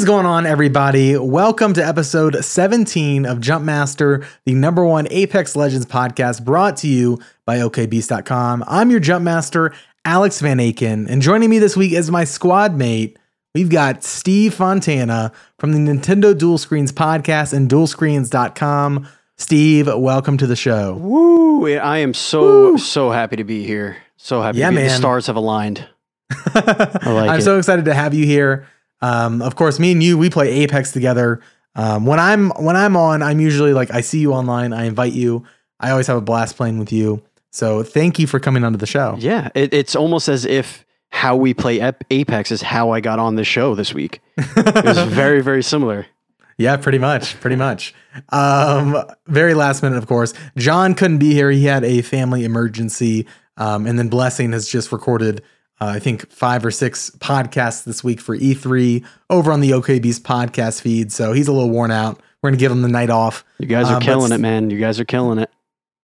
Is going on, everybody? Welcome to episode 17 of Jumpmaster, the number one Apex Legends podcast brought to you by OKBeast.com. I'm your Jumpmaster, Alex Van Aken, and joining me this week is my squad mate. We've got Steve Fontana from the Nintendo Duel Screens podcast and duelscreens.com. Steve, welcome to the show. Woo! I am so so happy to be here. So happy. Yeah, to be. The stars have aligned. I like I'm it. so excited to have you here. Um, of course, me and you, we play Apex together. Um, when I'm when I'm on, I'm usually like I see you online, I invite you. I always have a blast playing with you. So thank you for coming onto the show. Yeah, it, it's almost as if how we play Apex is how I got on this show this week. It was very very similar. Yeah, pretty much, pretty much. Um, very last minute, of course. John couldn't be here; he had a family emergency. Um, and then Blessing has just recorded, uh, I think, five or six podcasts this week for E3 over on the OK Beast podcast feed. So he's a little worn out. We're gonna give him the night off. You guys are Um, killing it, man. You guys are killing it.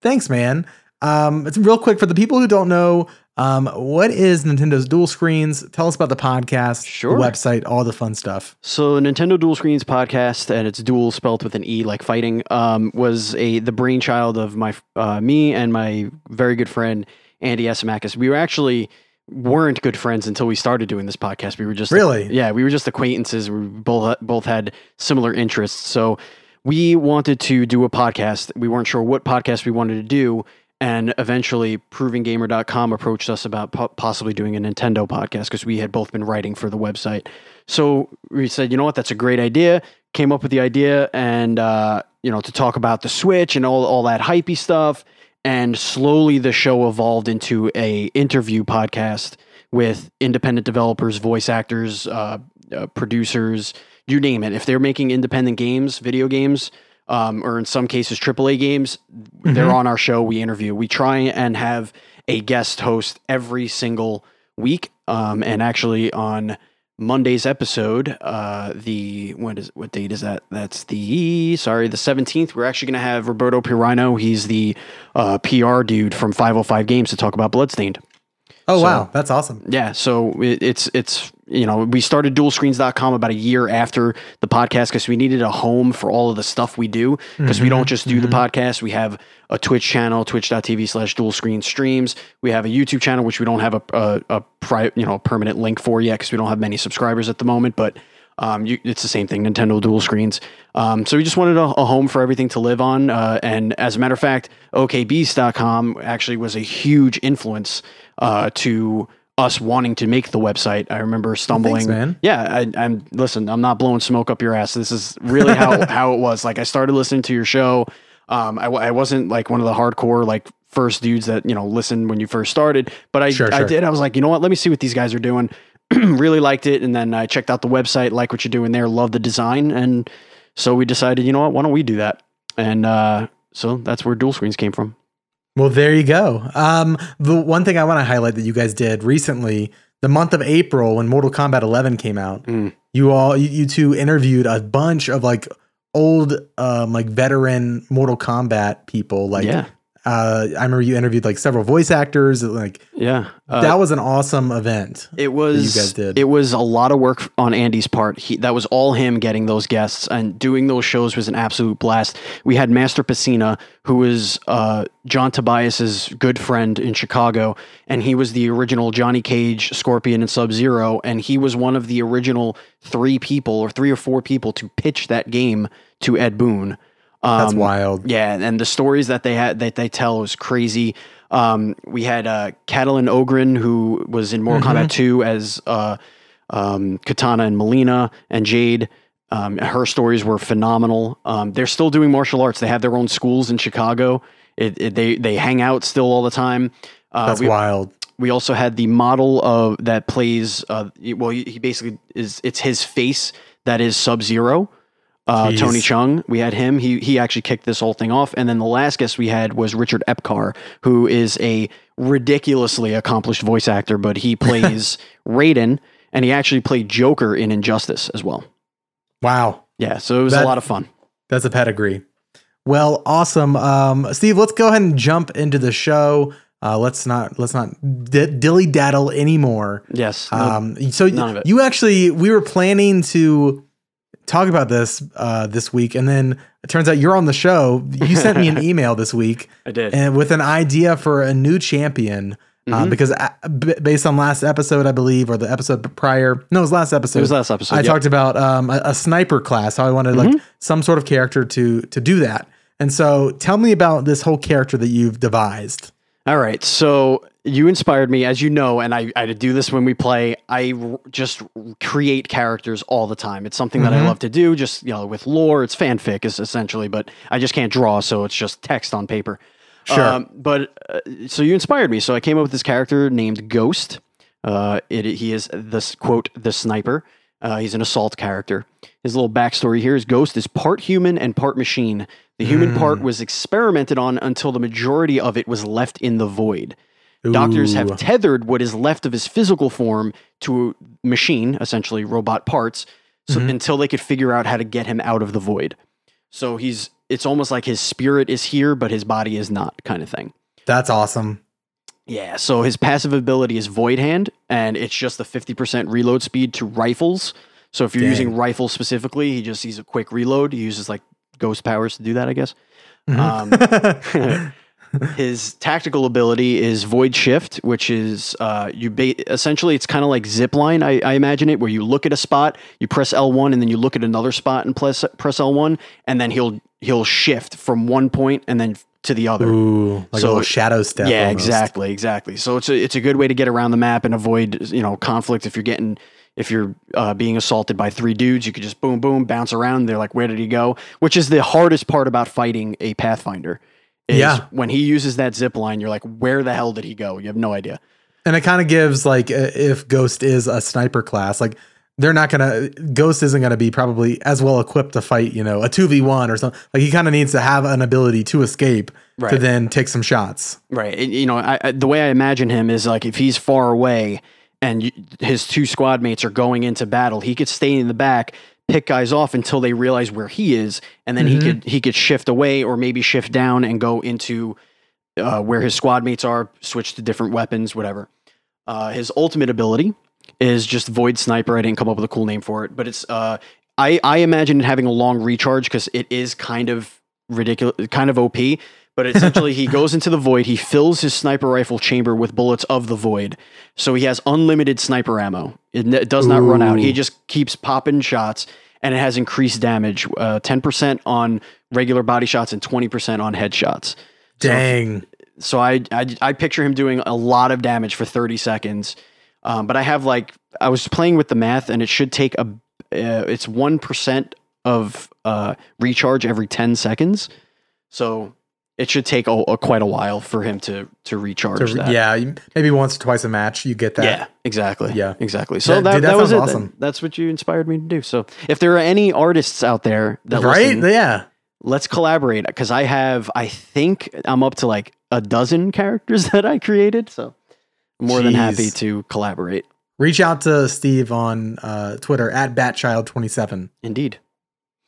Thanks, man. Um, it's real quick for the people who don't know. Um, what is Nintendo's duel screens? Tell us about the podcast, Sure. the website, all the fun stuff. So Nintendo Duel Screens podcast, and it's duel spelt with an E like fighting, um, was a the brainchild of my uh, me and my very good friend Andy Esimakis. We were actually weren't good friends until we started doing this podcast. We were just Really? yeah, we were just acquaintances. We both both had similar interests, so we wanted to do a podcast. We weren't sure what podcast we wanted to do. And eventually, ProvingGamer.com approached us about po- possibly doing a Nintendo podcast because we had both been writing for the website. So we said, you know what, that's a great idea. Came up with the idea, and uh, you know, to talk about the Switch and all all that hypey stuff. And slowly, the show evolved into a interview podcast with independent developers, voice actors, uh, uh, producers, you name it. If they're making independent games, video games, um, or in some cases AAA games, they're on our show. We interview. We try and have a guest host every single week. Um, and actually on Monday's episode, uh, the what is what date is that? That's the sorry, the seventeenth. We're actually going to have Roberto Pirino. He's the uh, PR dude from 505 Games to talk about Bloodstained. Oh So- wow, that's awesome. Yeah, so it, it's it's you know we started duelscreens.com about a year after the podcast because we needed a home for all of the stuff we do because we don't just do the podcast. We have a Twitch channel, twitch.tv slash dual screen streams. We have a YouTube channel which we don't have a a, a pri- you know permanent link for yet because we don't have many subscribers at the moment, but. Um, you, it's the same thing, Nintendo duel screens. Um, so we just wanted a, a home for everything to live on. Uh, and as a matter of fact, OKBeast.com actually was a huge influence uh, to us wanting to make the website. I remember stumbling. man. Yeah, I, I'm listen. I'm not blowing smoke up your ass. This is really how how it was. Like I started listening to your show. Um, I, I wasn't like one of the hardcore like first dudes that you know listened when you first started, but I Sure, I sure. did. I was like, you know what? Let me see what these guys are doing. really liked it, and then I checked out the website, like what you're doing there, love the design, and so we decided, you know what? Why don't we do that? And uh, so that's where duel screens came from. Well, there you go. Um, the one thing I want to highlight that you guys did recently, the month of April when Mortal Kombat 11 came out, Mm. you all, you, you two interviewed a bunch of like old, um, like veteran Mortal Kombat people. Like, yeah, uh, I remember you interviewed like several voice actors. Like, yeah. Uh, that was an awesome event. It was You guys did. It was a lot of work on Andy's part. He that was all him getting those guests and doing those shows was an absolute blast. We had Master Pesina, who was uh, John Tobias's good friend in Chicago, and he was the original Johnny Cage, Scorpion, and Sub Zero, and he was one of the original three people or three or four people to pitch that game to Ed Boon. Um, That's wild. yeah, and the stories that they had that they tell was crazy. Um, we had uh, Katalin Ogren, who was in Mortal Mm-hmm. Kombat 2 as uh, um, Kitana and Mileena and Jade. Um, her stories were phenomenal. Um, they're still doing martial arts. They have their own schools in Chicago. It, it, they they hang out still all the time. Uh, That's we, wild. we also had the model of that plays. Uh, well, he he basically is. It's his face that is Sub Zero. Uh, Tony Chung, we had him. He he actually kicked this whole thing off. And then the last guest we had was Richard Epcar, who is a ridiculously accomplished voice actor, but he plays Raiden, and he actually played Joker in Injustice as well. Wow. Yeah, so it was That- a lot of fun. That's a pedigree. Well, awesome. Um, Steve, let's go ahead and jump into the show. Uh, let's not let's not d- dilly daddle anymore. Yes. no- Um, so of it. you actually we were planning to talk about this uh, this week, and then it turns out you're on the show. You sent me an email this week I did. and with an idea for a new champion. Uh, Mhm. because uh, b- based on last episode, I believe, or the episode prior, no, it was last episode. it was last episode. I. Mm-hmm. talked about um, a, a sniper class. How I wanted like some sort of character to to do that. And so, tell me about this whole character that you've devised. All right. So you inspired me, as you know, and I, I do this when we play. I r- just create characters all the time. It's something that I Mhm. love to do. Just you know, with lore, it's fanfic, is essentially, but I just can't draw, so it's just text on paper. Sure. but uh, so you inspired me. So I came up with this character named Ghost. Uh, it, he is this quote the sniper. Uh, he's an assault character. His little backstory here is Ghost is part human and part machine. The human part was experimented on until the majority of it was left in the void. Doctors have tethered what is left of his physical form to a machine, essentially robot parts, so Mhm. until they could figure out how to get him out of the void. So he's it's almost like his spirit is here, but his body is not, kind of thing. That's awesome. Yeah, so his passive ability is Void Hand, and it's just the 50% reload speed to rifles. So if you're Dang. using rifles specifically, he just sees a quick reload. He uses like ghost powers to do that, I guess. Mhm. Um, his tactical ability is Void Shift, which is uh, you ba- essentially it's kind of like Zipline. I, I imagine it, where you look at a spot, you press L1, and then you look at another spot and press press L1, and then he'll he'll shift from one point and then to the other. Ooh, like a little shadow step. Yeah, almost. exactly, exactly. So it's a it's a good way to get around the map and avoid you know conflict if you're getting if you're uh, being assaulted by three dudes. You could just boom boom bounce around. They're like, where did he go? Which is the hardest part about fighting a Pathfinder. Yeah. when he uses that zip line, you're like, where the hell did he go? You have no idea. And it kind of gives like uh, if Ghost is a sniper class, like they're not gonna Ghost isn't gonna be probably as well equipped to fight, you know, a two v one or something. Like he kind of needs to have an ability to escape to then take some shots. Right. And, you know, I, I, the way I imagine him is like if he's far away and you, his two squad mates are going into battle, he could stay in the back, pick guys off until they realize where he is, and then he Mhm. could he could shift away or maybe shift down and go into uh, where his squad mates are, switch to different weapons, whatever. Uh, his ultimate ability is just Void Sniper. I didn't come up with a cool name for it, but it's uh, I I imagine it having a long recharge because it is kind of ridiculous, kind of OP. But essentially, he goes into the void. He fills his sniper rifle chamber with bullets of the void, so he has unlimited sniper ammo. It, n- does not run out. He just keeps popping shots, and it has increased damage: uh, ten percent on regular body shots and twenty percent on headshots. So- Dang. so I, I I picture him doing a lot of damage for 30 seconds. Um, but I have like I was playing with the math and it should take a uh, it's 1% of uh, recharge every 10 seconds. So it should take a, a quite a while for him to to recharge To- that. yeah, maybe once or twice a match you get that. Yeah, exactly. Yeah. exactly. So Yeah, that, dude, that, that was it. sounds That- awesome. That's what you inspired me to do. So if there are any artists out there that right? listen, Yeah. let's collaborate because I have, I think I'm up to like a dozen characters that I created. So I'm more than happy to collaborate. Reach out to Steve on uh, Twitter at batchild27. Indeed.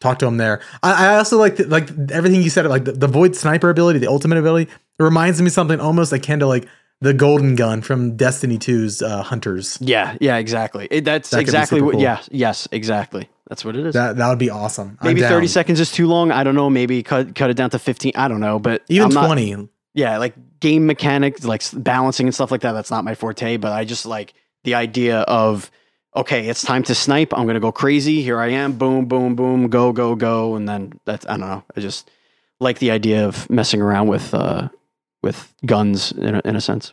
Talk to him there. I, I also like the, like everything you said, like the, the void sniper ability, the ultimate ability. It reminds me of something almost akin to like the golden gun from Destiny 2's uh, Hunters. Yeah. Yeah. Exactly. It, that's That exactly what. cool. Yeah. Yes. Exactly. That's what it is. That that would be awesome. Maybe 30 seconds is too long. I don't know. Maybe cut cut it down to 15. I don't know. But even I'm not- 20. yeah, like game mechanics, like balancing and stuff like that. That's not my forte, but I just like the idea of okay, it's time to snipe. I'm gonna go crazy. Here I am. Boom, boom, boom. Go, go, go. And then that's I don't know. I just like the idea of messing around with uh with guns in a, in a sense.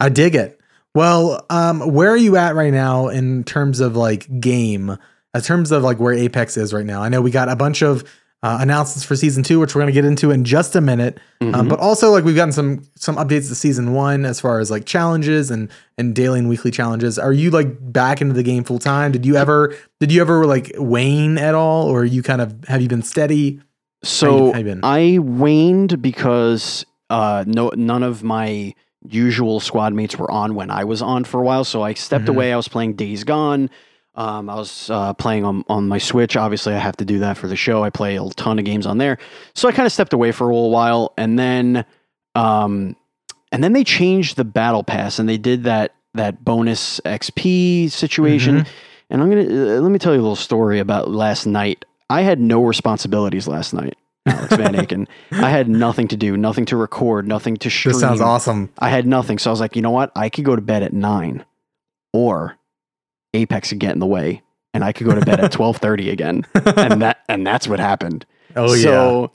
I dig it. Well, um, where are you at right now in terms of like game? In terms of like where Apex is right now? I know we got a bunch of uh, announcements for season two, which we're gonna get into in just a minute. Um, Mhm. but also like we've gotten some some updates to season one as far as like challenges and and daily and weekly challenges. Are you like back into the game full time? Did you ever did you ever like wane at all, or you kind of have you been steady? So how you? I waned because uh, no none of my usual squad mates were on when I was on for a while. So I stepped Mhm. away. I was playing Days Gone. Um, I was uh, playing on, on my Switch. Obviously, I have to do that for the show. I play a ton of games on there. So I kind of stepped away for a little while, and then, um, and then they changed the battle pass, and they did that that bonus XP situation. Mhm. And I'm gonna uh, let me tell you a little story about last night. I had no responsibilities last night, Alex Van Aken. I had nothing to do, nothing to record, nothing to stream. This sounds awesome. I had nothing, so I was like, you know what? I could go to bed at nine, or Apex could get in the way, and I could go to bed at twelve thirty again, and that and that's what happened. Oh yeah. so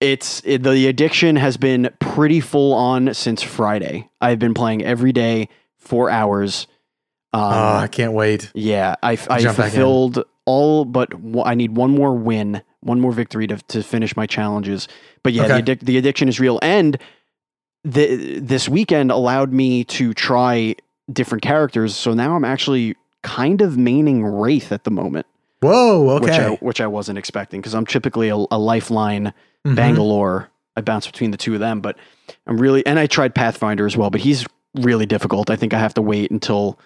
it's it, the addiction has been pretty full on since Friday. I've been playing every day, four hours. Um, oh, I can't wait. yeah, I, I Jump back in. fulfilled all but one, I need one more win, one more victory to, to finish my challenges. But yeah, Okay. the, addic- the addiction is real. And the, this weekend allowed me to try different characters. So now I'm actually kind of maining Wraith at the moment, Whoa. which, I, Okay. which I wasn't expecting because I'm typically a, a lifeline Mhm. Bangalore. I bounce between the two of them, but I'm really and I tried Pathfinder as well, but he's really difficult. I think I have to wait until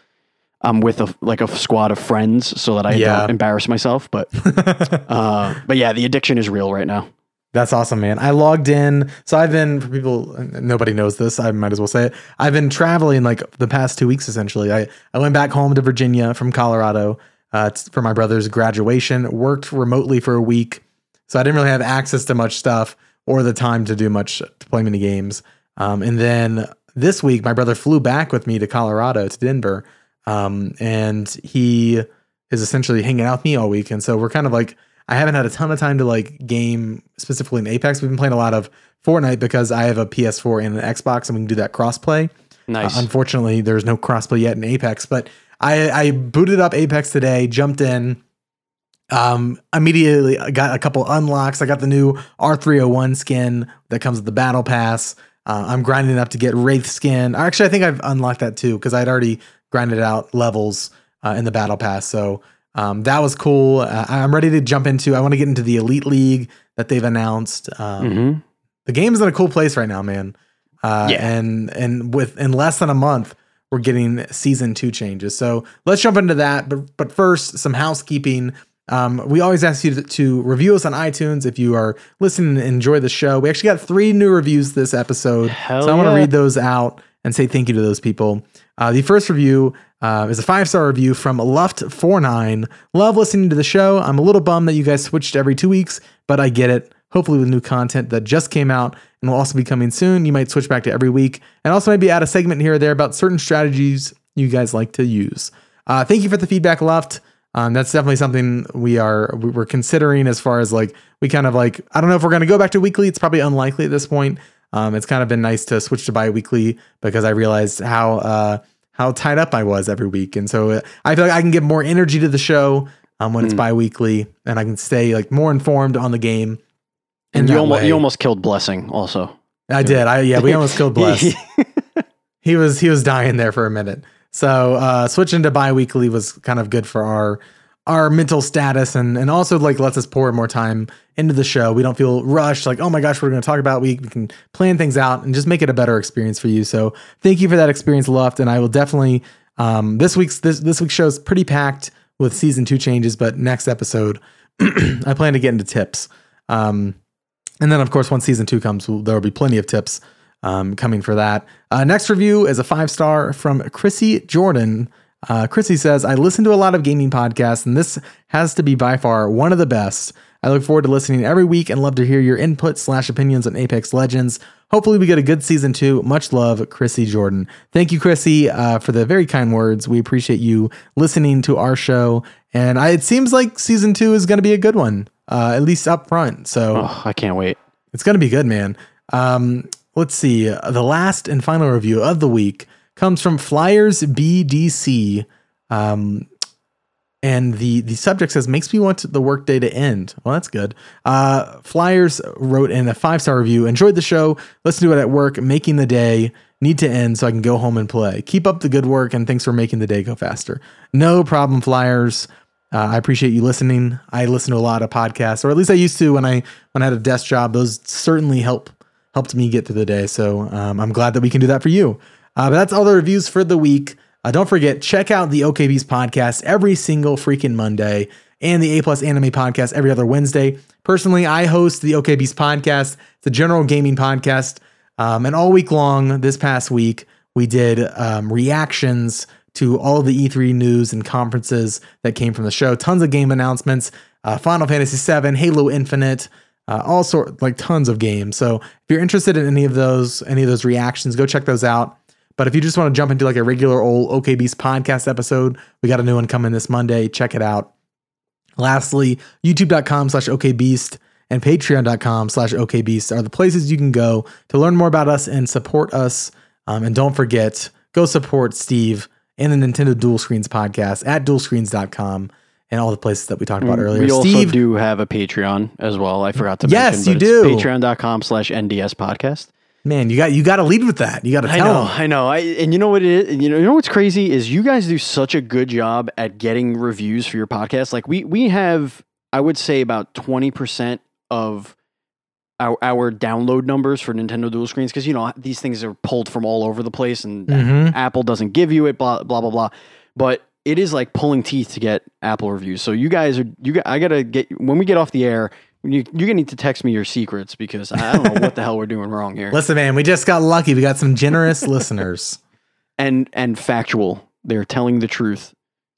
I'm with a like a squad of friends so that I Yeah. don't embarrass myself. But uh, but yeah, the addiction is real right now. That's awesome, man. I logged in. So I've been for people nobody knows this. I might as well say it. I've been traveling like the past two weeks essentially. I I went back home to Virginia from Colorado uh, for my brother's graduation. Worked remotely for a week, so I didn't really have access to much stuff or the time to do much to play many games. Um, and then this week, my brother flew back with me to Colorado to Denver, um, and he is essentially hanging out with me all week. And so we're kind of like I haven't had a ton of time to like game specifically in Apex. We've been playing a lot of Fortnite because I have a PS4 and an Xbox, and we can do that crossplay. Nice. Uh, unfortunately, there's no crossplay yet in Apex, but I, I booted up Apex today, jumped in, um, immediately got a couple unlocks. I got the new R301 skin that comes with the battle pass. Uh, I'm grinding up to get Wraith skin. Actually, I think I've unlocked that too because I'd already grinded out levels uh, in the battle pass. So um, that was cool. Uh, I'm ready to jump into. I want to get into the Elite League that they've announced. Um, hmm the game's in a cool place right now, man. Uh, Yeah. And and with in less than a month, we're getting season two changes. So let's jump into that. But but first, some housekeeping. Um, we always ask you to, to review us on iTunes if you are listening and enjoy the show. We actually got three new reviews this episode, Hell so I want to yeah. read those out and say thank you to those people. Uh, the first review uh, is a five star review from Luft49. Love listening to the show. I'm a little bummed that you guys switched every two weeks, but I get it. Hopefully, with new content that just came out and will also be coming soon, you might switch back to every week and also maybe add a segment here or there about certain strategies you guys like to use. Uh, thank you for the feedback, Luft. Um, that's definitely something we are we- we're considering as far as like we kind of like I don't know if we're going to go back to weekly. It's probably unlikely at this point. Um, it's kind of been nice to switch to bi-weekly because I realized how uh, how tied up I was every week, and so uh, I feel like I can give more energy to the show um, when it's bi-weekly, and I can stay like more informed on the game. And you almost way. you almost killed Blessing also. I did. I yeah, we almost killed Bless. he was he was dying there for a minute. So uh, switching to bi-weekly was kind of good for our our mental status and and also like lets us pour more time into the show. We don't feel rushed like, oh my gosh, we're gonna talk about we, we can plan things out and just make it a better experience for you. So thank you for that experience, Luft. And I will definitely um this week's this this week's show is pretty packed with season two changes, but next episode I plan to get into tips. Um and then, of course, once season two comes, there will be plenty of tips um, coming for that. Uh, next review is a five star from Chrissy Jordan. Uh, Chrissy says, I listen to a lot of gaming podcasts, and this has to be by far one of the best. I look forward to listening every week and love to hear your input slash opinions on Apex Legends. Hopefully, we get a good season two. Much love, Chrissy Jordan. Thank you, Chrissy, uh, for the very kind words. We appreciate you listening to our show. And I, it seems like season two is going to be a good one, uh, at least up front. So. Oh, I can't wait. It's going to be good, man. Um, let's see. Uh, The last and final review of the week comes from Flyers BDC. Um, and the the subject says makes me want the workday to end. Well, that's good. Uh, Flyers wrote in a five star review. Enjoyed the show. Listen to it at work. Making the day need to end so I can go home and play. Keep up the good work and thanks for making the day go faster. No problem, Flyers. Uh, I appreciate you listening. I listen to a lot of podcasts, or at least I used to when I when I had a desk job. Those certainly help helped me get through the day. So um, I'm glad that we can do that for you. Uh, but that's all the reviews for the week. Uh, don't forget, check out the OK Beast podcast every single freaking Monday and the A Plus Anime podcast every other Wednesday. Personally, I host the OK Beast podcast. A general gaming podcast. Um, and all week long, this past week, we did um, reactions to all the E3 news and conferences that came from the show. Tons of game announcements, uh, Final Fantasy VII, Halo Infinite, uh, all sort like tons of games. So if you're interested in any of those, any of those reactions, go check those out. But if you just want to jump into like a regular old OK Beast podcast episode, we got a new one coming this Monday. Check it out. Lastly, youtube.com slash okbeast and patreon.com slash okbeast are the places you can go to learn more about us and support us. Um, and don't forget, go support Steve and the Nintendo Duel Screens podcast at duelscreens.com and all the places that we talked about earlier. Mm, We also do have a Patreon as well. I forgot to Yes, mention. you but do. Patreon.com slash NDS podcast. Man, you got you got to lead with that. You got to tell. I know, them. I know. I and you know what it is? You know, you know what's crazy is you guys do such a good job at getting reviews for your podcast. Like we we have, I would say about twenty percent of our our download numbers for Nintendo Duel Screens because you know these things are pulled from all over the place and Mhm. Apple doesn't give you it. Blah blah blah blah. But it is like pulling teeth to get Apple reviews. So you guys are you. got- I gotta get when we get off the air. You, you're gonna need to text me your secrets because I don't know what the hell we're doing wrong here. Listen, man, we just got lucky. We got some generous listeners. and and factual. They're telling the truth.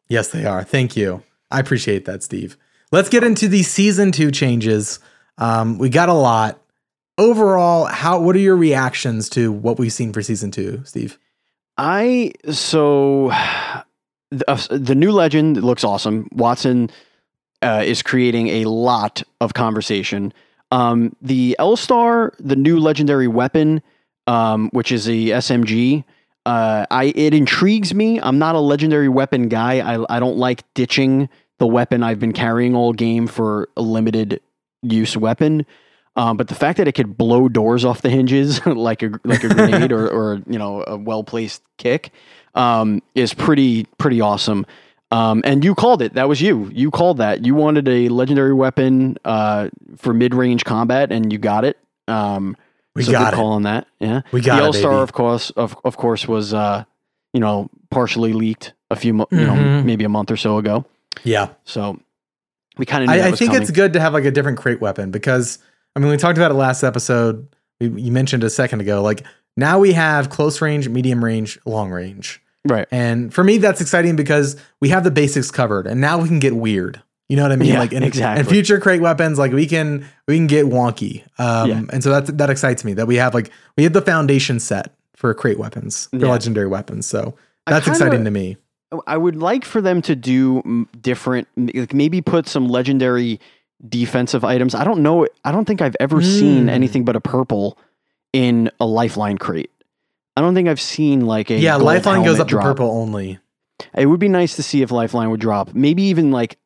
Yes, they are. Thank you. I appreciate that, Steve. Let's get into the season two changes. Um, we got a lot. Overall, how what are your reactions to what we've seen for season two, Steve? I so the, uh, the new legend looks awesome. Wattson uh, is creating a lot of conversation. Um, the L Star, the new legendary weapon, um, which is a SMG. Uh, I it intrigues me. I'm not a legendary weapon guy. I I don't like ditching the weapon I've been carrying all game for a limited use weapon. Um, but the fact that it could blow doors off the hinges like a like a grenade or or you know a well placed kick um, is pretty pretty awesome. Um, and you called it. That was you. You called that. You wanted a legendary weapon uh, for mid range combat, and you got it. Um, We so got good it. call on that. Yeah, We got the L-Star, of course, of of course, was uh, you know partially leaked a few mo- you know Mhm. maybe a month or so ago. Yeah, So we kind of I, I think coming. it's good to have like a different crate weapon because I mean we talked about it last episode. We, you mentioned a second ago. Like now we have close range, medium range, long range. Right. And for me, that's exciting because we have the basics covered, and now we can get weird. You know what I mean? Yeah, like in, exactly. in future crate weapons, like we can we can get wonky. Um, Yeah. and so that that excites me that we have like we have the foundation set for crate weapons, for Yeah. legendary weapons. So that's kinda- exciting to me. I would like for them to do different, like maybe put some legendary defensive items. I don't know. I don't think I've ever seen Mm. anything but a purple in a lifeline crate. I don't think I've seen like a Yeah, lifeline goes up drop. to purple only. It would be nice to see if lifeline would drop. Maybe even like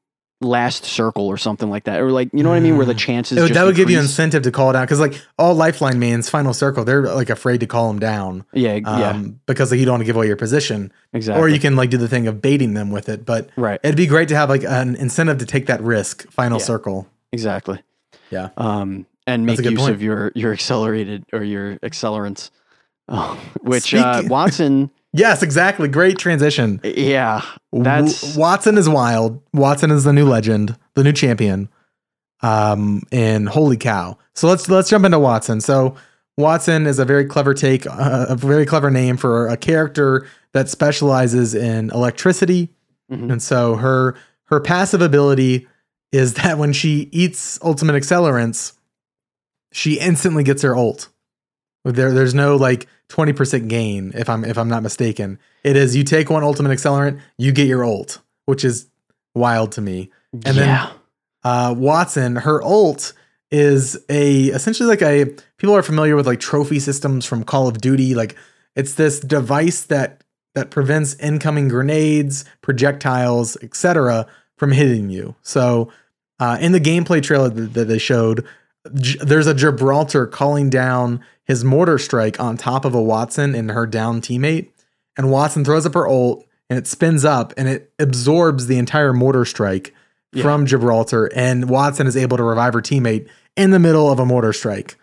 last circle or something like that, or like you know what I mean, where the Mm. chances would- just that would give you incentive to call it out because like all lifeline mains, final circle, they're like afraid to call them down. Yeah, Um, yeah, because like, you don't want to give away your position, exactly. or you can like do the thing of baiting them with it. But right, it'd be great to have like an incentive to take that risk. Final Yeah. circle. exactly. Yeah. um, and make use point. of your your accelerated or your accelerants, which uh, Wattson, Yes, exactly. Great transition. yeah, that's W- Wattson is wild. Wattson is the new legend, the new champion. Um, and holy cow! So let's let's jump into Wattson. So Wattson is a very clever take, uh, a very clever name for a character that specializes in electricity. Mhm. And so her her passive ability is that when she eats ultimate accelerants, she instantly gets her ult. There, there's no like 20% gain if I'm if I'm not mistaken. It is you take one ultimate accelerant, you get your ult, which is wild to me. And then- Uh, Wattson, her ult is a essentially like a people are familiar with like trophy systems from Call of Duty. Like it's this device that that prevents incoming grenades, projectiles, etc., from hitting you. So uh, in the gameplay trailer that, that they showed, there's a Gibraltar calling down his mortar strike on top of a Wattson and her down teammate, and Wattson throws up her ult and it spins up and it absorbs the entire mortar strike Yeah. from Gibraltar, and Wattson is able to revive her teammate in the middle of a mortar strike,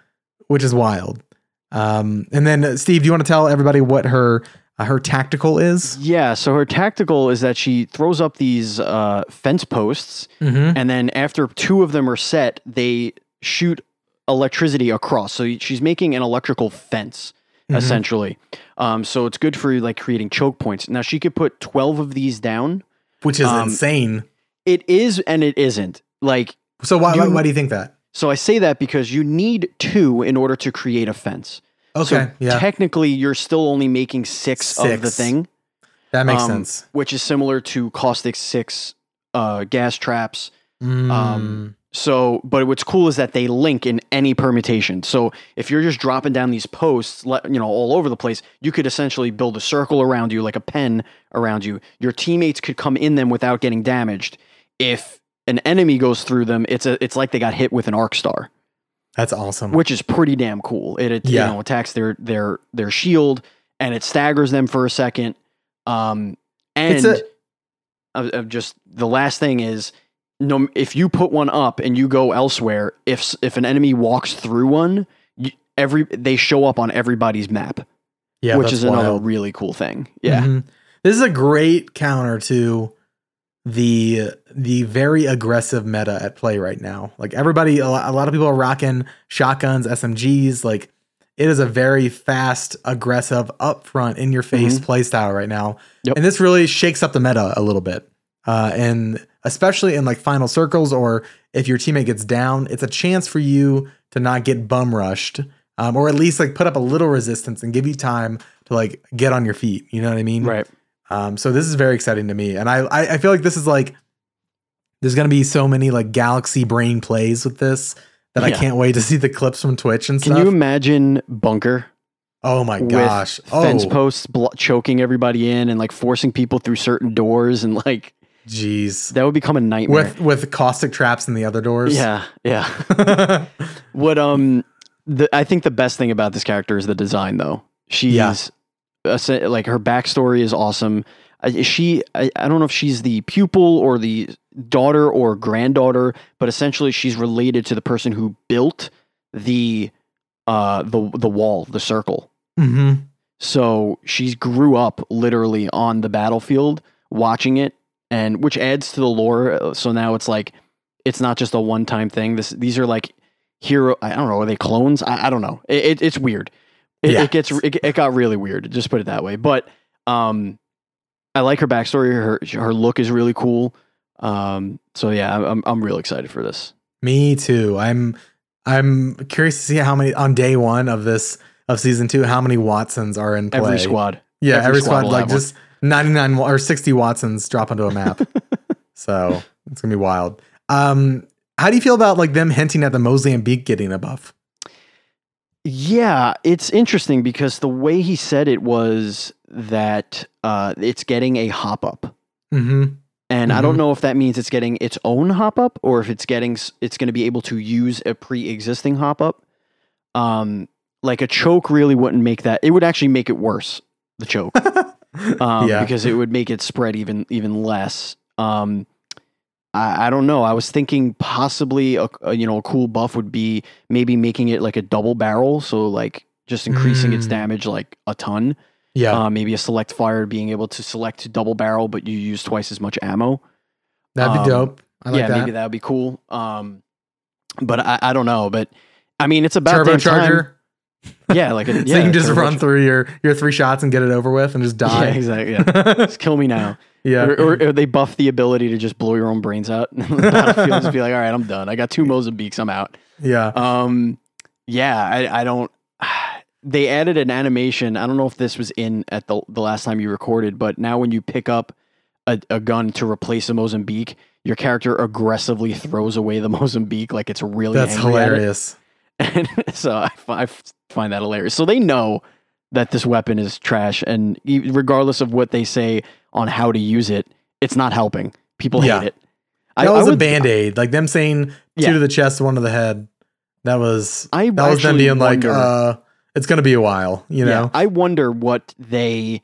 which is wild. Um, and then uh, Steve, do you want to tell everybody what her uh, her tactical is? yeah. So her tactical is that she throws up these uh, fence posts, Mm-hmm. and then after two of them are set, they shoot electricity across. So she's making an electrical fence, essentially. Um, so it's good for like creating choke points. Now she could put twelve of these down. Which is Um, insane. It is and it isn't. Like So why, why you- why do you think that? so, I say that because you need two in order to create a fence. Okay, So yeah, technically, you're still only making six, of the thing. that makes um, sense. which is similar to caustic six uh, gas traps. Mm, um, So, but what's cool is that they link in any permutation. So if you're just dropping down these posts, you know, all over the place, you could essentially build a circle around you, like a pen around you. Your teammates could come in them without getting damaged. If an enemy goes through them, it's a, it's like they got hit with an arc star, that's awesome. which is pretty damn cool. It, it Yeah. you know attacks their their their shield and it staggers them for a second. Um, and It's a- of, of just the last thing is no if you put one up and you go elsewhere if if an enemy walks through one you, every they show up on everybody's map yeah, which that's is another wild. really cool thing yeah Mhm. This is a great counter to the the very aggressive meta at play right now. Like everybody, a lot, of people are rocking shotguns, SMGs. Like it is a very fast, aggressive, upfront, in your face play style right now. Yep. And this really shakes up the meta a little bit. Uh, and especially in like final circles or if your teammate gets down, it's a chance for you to not get bum rushed. Um, or at least like put up a little resistance and give you time to like get on your feet. You know what I mean? right Um, so this is very exciting to me, and I, I I feel like this is like there's gonna be so many like galaxy brain plays with this that I can't wait to see the clips from Twitch and can stuff. Can you imagine bunker oh my with gosh! fence oh, posts blo- choking everybody in and like forcing people through certain doors and like jeez. that would become a nightmare With with caustic traps in the other doors. yeah yeah What um the I think the best thing about this character is the design though. She's Yeah. a like her backstory is awesome. Is she I, I don't know if she's the pupil or the daughter or granddaughter, but essentially she's related to the person who built the uh the the wall, the circle. hmm So she's grew up literally on the battlefield watching it and which adds to the lore. Uh, So now it's like it's not just a one time thing. This these are like hero I don't know, are they clones? I, I don't know. It, it, it's weird. It, Yeah. it gets it, it got really weird, just put it that way. But um I like her backstory. Her her look is really cool. Um so yeah, I'm I'm real excited for this. Me too. I'm I'm curious to see how many on day one of this of season two how many Wattsons are in play. Every squad. Yeah, every every, squad squad, like just one. Just 99 or 60 Wattsons drop onto a map. so it's gonna be wild. Um, how do you feel about like them hinting at the Mozambique getting a buff? Yeah, it's interesting because the way he said it was that uh, it's getting a hop up, Mm-hmm. and I don't Mhm. know if that means it's getting its own hop up or if it's getting it's going to be able to use a pre-existing hop up. Um, like a choke really wouldn't make that. It would actually make it worse. The choke, um, yeah. because it would make it spread even even less. Um, I, I don't know. I was thinking possibly a, a you know a cool buff would be maybe making it like a double barrel, so like just increasing its Mm. damage like a ton. yeah, Uh, maybe a select fire being able to select double barrel, but you use twice as much ammo. that'd be um, dope. I like yeah, that. maybe that would be cool. Um, but I, I don't know. But I mean, it's about damn time. Yeah, like a, so yeah, you can just run through your your three shots and get it over with and just Yeah, die. exactly. Yeah. just kill me now. yeah. Or, or, or they buff the ability to just blow your own brains out. battlefield just be like, all right, I'm done. I got two Mozambiques. I'm out. yeah. Um, yeah, I, I don't. They added an animation. I don't know if this was in at the the last time you recorded, but now when you pick up a, a gun to replace a Mozambique, your character aggressively throws away the Mozambique like it's really That's at it. And so I, I find that hilarious. So they know that this weapon is trash, and regardless of what they say on how to use it, it's not helping. People Yeah. hate it. That was a would- band aid. Like them saying two Yeah. to the chest, one to the head. That was I that was them being like, uh, it's gonna be a while, you know. I wonder what they,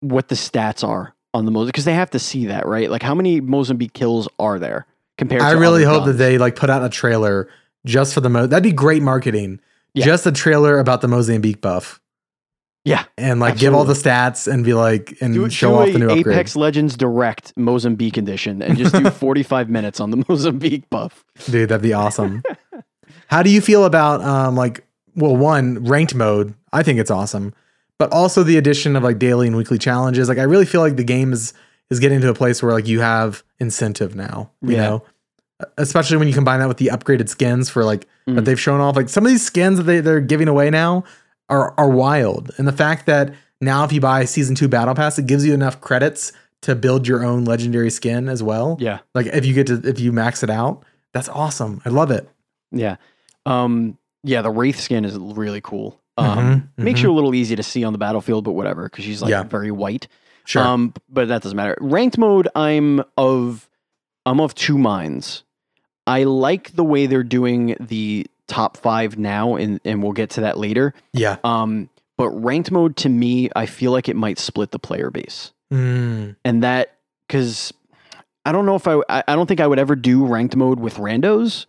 what the stats are on the Mozambique because they have to see that, right? Like how many Mozambique kills are there compared? I really hope that they like put out a trailer just for the mo. That'd be great marketing. Yeah. Just a trailer about the Mozambique buff. Yeah, and like give all the stats and be like and do, show do off the new upgrade. Apex Legends Direct Mozambique edition and just do forty five minutes on the Mozambique buff. Dude, that'd be awesome. How do you feel about um like well, one ranked mode. I think it's awesome, but also the addition of like daily and weekly challenges. Like I really feel like the game is is getting to a place where like you have incentive now. You Yeah. know, especially when you combine that with the upgraded skins for like that Mm. they've shown off. Like some of these skins that they they're giving away now are are wild, and the fact that now if you buy season two battle pass, it gives you enough credits to build your own legendary skin as well. Yeah. Like if you get to if you max it out, that's awesome. I love it. Yeah. Um, yeah, the Wraith skin is really cool. Um, Mhm, Makes mhm. you a little easy to see on the battlefield, but whatever, because she's like Yeah. very white. Sure. Um, but that doesn't matter. Ranked mode, I'm of I'm of two minds. I like the way they're doing the top five now, and and we'll get to that later. yeah. Um, but ranked mode to me, I feel like it might split the player base, Mm, and that because I don't know if I I don't think I would ever do ranked mode with randos,